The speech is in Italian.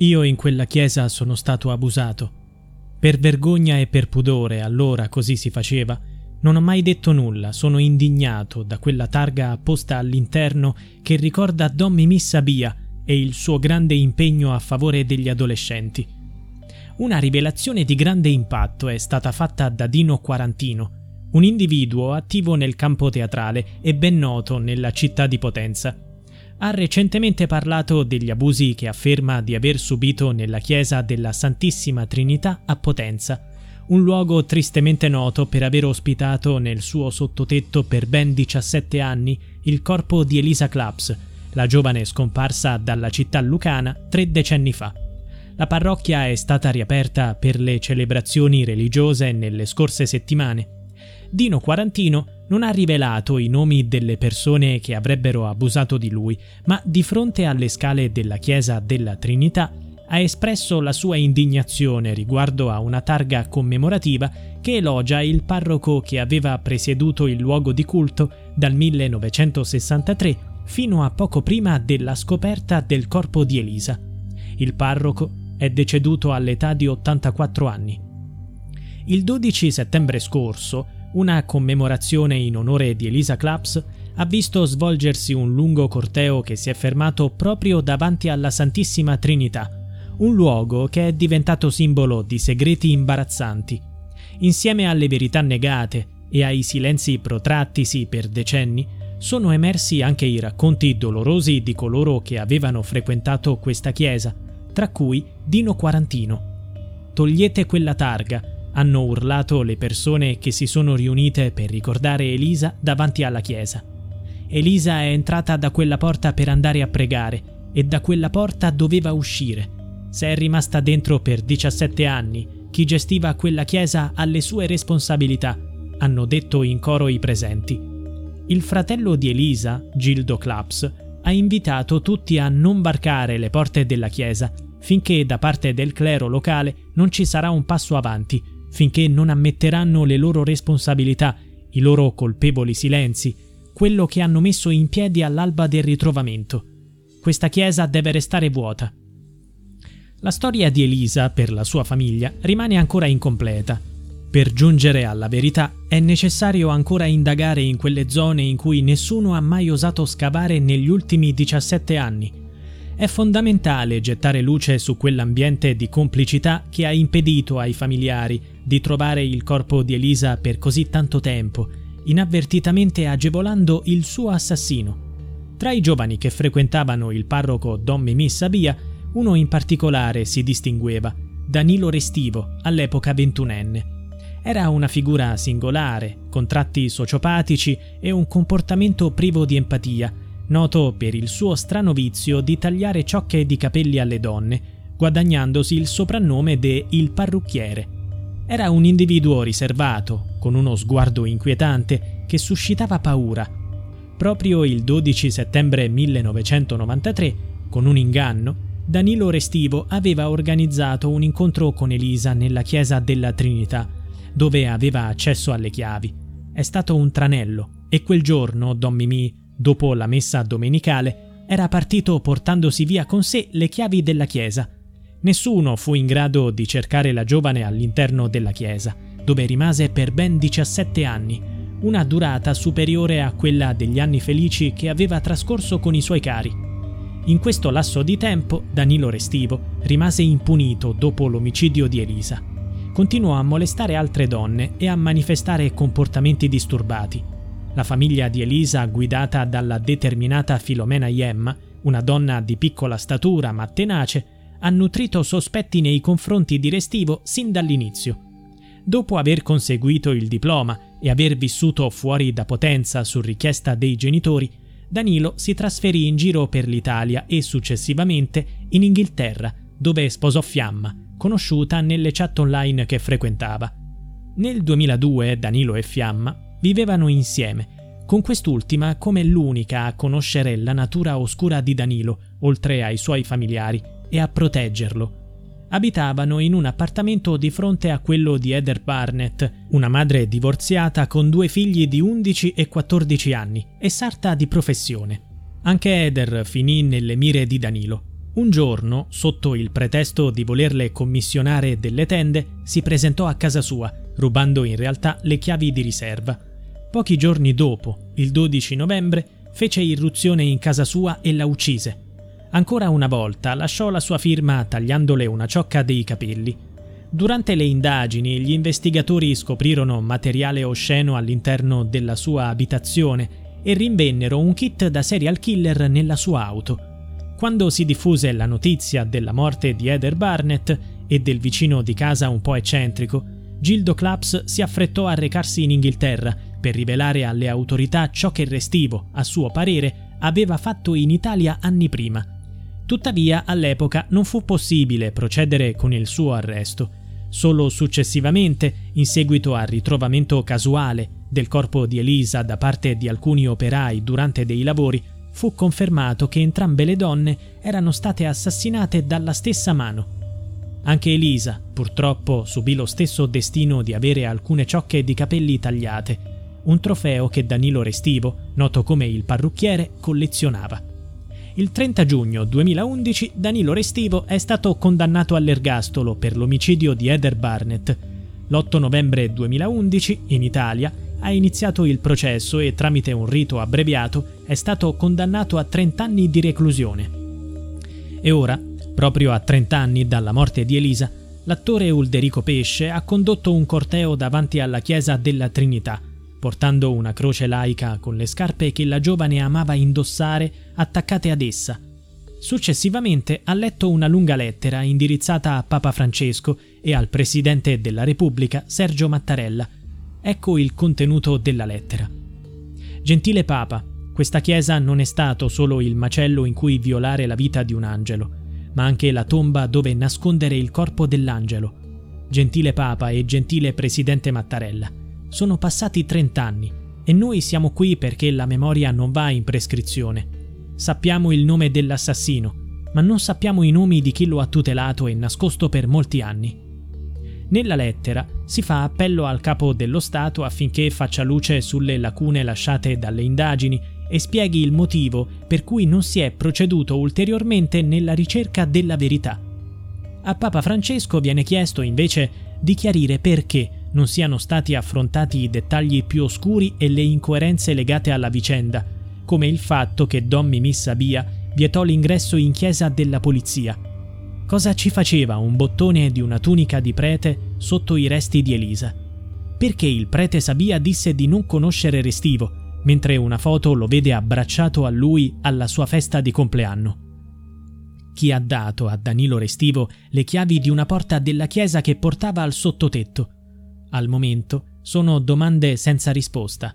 Io in quella chiesa sono stato abusato. Per vergogna e per pudore, allora così si faceva, non ho mai detto nulla, sono indignato da quella targa apposta all'interno che ricorda Don Mimì Sabia e il suo grande impegno a favore degli adolescenti. Una rivelazione di grande impatto è stata fatta da Dino Quarantino, un individuo attivo nel campo teatrale e ben noto nella città di Potenza. Ha recentemente parlato degli abusi che afferma di aver subito nella chiesa della Santissima Trinità a Potenza un luogo tristemente noto per aver ospitato nel suo sottotetto per ben 17 anni il corpo di Elisa Claps, la giovane scomparsa dalla città lucana tre decenni fa. La parrocchia è stata riaperta per le celebrazioni religiose nelle scorse settimane. Dino Quarantino non ha rivelato i nomi delle persone che avrebbero abusato di lui, ma di fronte alle scale della chiesa della Trinità ha espresso la sua indignazione riguardo a una targa commemorativa che elogia il parroco che aveva presieduto il luogo di culto dal 1963 fino a poco prima della scoperta del corpo di Elisa. Il parroco è deceduto all'età di 84 anni. Il 12 settembre scorso, una commemorazione in onore di Elisa Claps ha visto svolgersi un lungo corteo che si è fermato proprio davanti alla Santissima Trinità, un luogo che è diventato simbolo di segreti imbarazzanti. Insieme alle verità negate e ai silenzi protrattisi per decenni, sono emersi anche i racconti dolorosi di coloro che avevano frequentato questa chiesa, tra cui Dino Quarantino. Togliete quella targa, hanno urlato le persone che si sono riunite per ricordare Elisa davanti alla chiesa. Elisa è entrata da quella porta per andare a pregare e da quella porta doveva uscire. Se è rimasta dentro per 17 anni, chi gestiva quella chiesa ha le sue responsabilità, hanno detto in coro i presenti. Il fratello di Elisa, Gildo Claps, ha invitato tutti a non varcare le porte della chiesa finché da parte del clero locale non ci sarà un passo avanti, finché non ammetteranno le loro responsabilità, i loro colpevoli silenzi, quello che hanno messo in piedi all'alba del ritrovamento. Questa chiesa deve restare vuota. La storia di Elisa, per la sua famiglia, rimane ancora incompleta. Per giungere alla verità è necessario ancora indagare in quelle zone in cui nessuno ha mai osato scavare negli ultimi 17 anni. È fondamentale gettare luce su quell'ambiente di complicità che ha impedito ai familiari di trovare il corpo di Elisa per così tanto tempo, inavvertitamente agevolando il suo assassino. Tra i giovani che frequentavano il parroco Don Mimì Sabia uno in particolare si distingueva, Danilo Restivo, all'epoca ventunenne. Era una figura singolare, con tratti sociopatici e un comportamento privo di empatia, noto per il suo strano vizio di tagliare ciocche di capelli alle donne, guadagnandosi il soprannome de Il parrucchiere. Era un individuo riservato, con uno sguardo inquietante che suscitava paura. Proprio il 12 settembre 1993, con un inganno, Danilo Restivo aveva organizzato un incontro con Elisa nella chiesa della Trinità, dove aveva accesso alle chiavi. È stato un tranello e quel giorno Don Mimì, dopo la messa domenicale, era partito portandosi via con sé le chiavi della chiesa. Nessuno fu in grado di cercare la giovane all'interno della chiesa, dove rimase per ben 17 anni, una durata superiore a quella degli anni felici che aveva trascorso con i suoi cari. In questo lasso di tempo Danilo Restivo rimase impunito dopo l'omicidio di Elisa. Continuò a molestare altre donne e a manifestare comportamenti disturbati. La famiglia di Elisa, guidata dalla determinata Filomena Iemma, una donna di piccola statura ma tenace, ha nutrito sospetti nei confronti di Restivo sin dall'inizio. Dopo aver conseguito il diploma e aver vissuto fuori da Potenza su richiesta dei genitori, Danilo si trasferì in giro per l'Italia e successivamente in Inghilterra, dove sposò Fiamma, conosciuta nelle chat online che frequentava. Nel 2002 Danilo e Fiamma vivevano insieme, con quest'ultima come l'unica a conoscere la natura oscura di Danilo, oltre ai suoi familiari, e a proteggerlo, abitavano in un appartamento di fronte a quello di Heather Barnett, una madre divorziata con due figli di 11 e 14 anni e sarta di professione. Anche Heather finì nelle mire di Danilo. Un giorno, sotto il pretesto di volerle commissionare delle tende, si presentò a casa sua, rubando in realtà le chiavi di riserva. Pochi giorni dopo, il 12 novembre, fece irruzione in casa sua e la uccise. Ancora una volta lasciò la sua firma tagliandole una ciocca dei capelli. Durante le indagini gli investigatori scoprirono materiale osceno all'interno della sua abitazione e rinvennero un kit da serial killer nella sua auto. Quando si diffuse la notizia della morte di Heather Barnett e del vicino di casa un po' eccentrico, Gildo Claps si affrettò a recarsi in Inghilterra per rivelare alle autorità ciò che Restivo, a suo parere, aveva fatto in Italia anni prima. Tuttavia, all'epoca non fu possibile procedere con il suo arresto. Solo successivamente, in seguito al ritrovamento casuale del corpo di Elisa da parte di alcuni operai durante dei lavori, fu confermato che entrambe le donne erano state assassinate dalla stessa mano. Anche Elisa, purtroppo, subì lo stesso destino di avere alcune ciocche di capelli tagliate, un trofeo che Danilo Restivo, noto come il parrucchiere, collezionava. Il 30 giugno 2011 Danilo Restivo è stato condannato all'ergastolo per l'omicidio di Heather Barnett. L'8 novembre 2011, in Italia, ha iniziato il processo e tramite un rito abbreviato è stato condannato a 30 anni di reclusione. E ora, proprio a 30 anni dalla morte di Elisa, l'attore Ulderico Pesce ha condotto un corteo davanti alla chiesa della Trinità, portando una croce laica con le scarpe che la giovane amava indossare attaccate ad essa. Successivamente ha letto una lunga lettera indirizzata a Papa Francesco e al Presidente della Repubblica Sergio Mattarella, Ecco il contenuto della lettera. Gentile Papa, questa chiesa non è stato solo il macello in cui violare la vita di un angelo, ma anche la tomba dove nascondere il corpo dell'angelo. Gentile Papa e gentile Presidente Mattarella, sono passati 30 anni e noi siamo qui perché la memoria non va in prescrizione. Sappiamo il nome dell'assassino, ma non sappiamo i nomi di chi lo ha tutelato e nascosto per molti anni. Nella lettera si fa appello al capo dello Stato affinché faccia luce sulle lacune lasciate dalle indagini e spieghi il motivo per cui non si è proceduto ulteriormente nella ricerca della verità. A Papa Francesco viene chiesto invece di chiarire perché non siano stati affrontati i dettagli più oscuri e le incoerenze legate alla vicenda, come il fatto che Don Mimì Sabia vietò l'ingresso in chiesa della polizia Cosa ci faceva un bottone di una tunica di prete sotto i resti di Elisa? Perché il prete Sabia disse di non conoscere Restivo, mentre una foto lo vede abbracciato a lui alla sua festa di compleanno? Chi ha dato a Danilo Restivo le chiavi di una porta della chiesa che portava al sottotetto? Al momento sono domande senza risposta.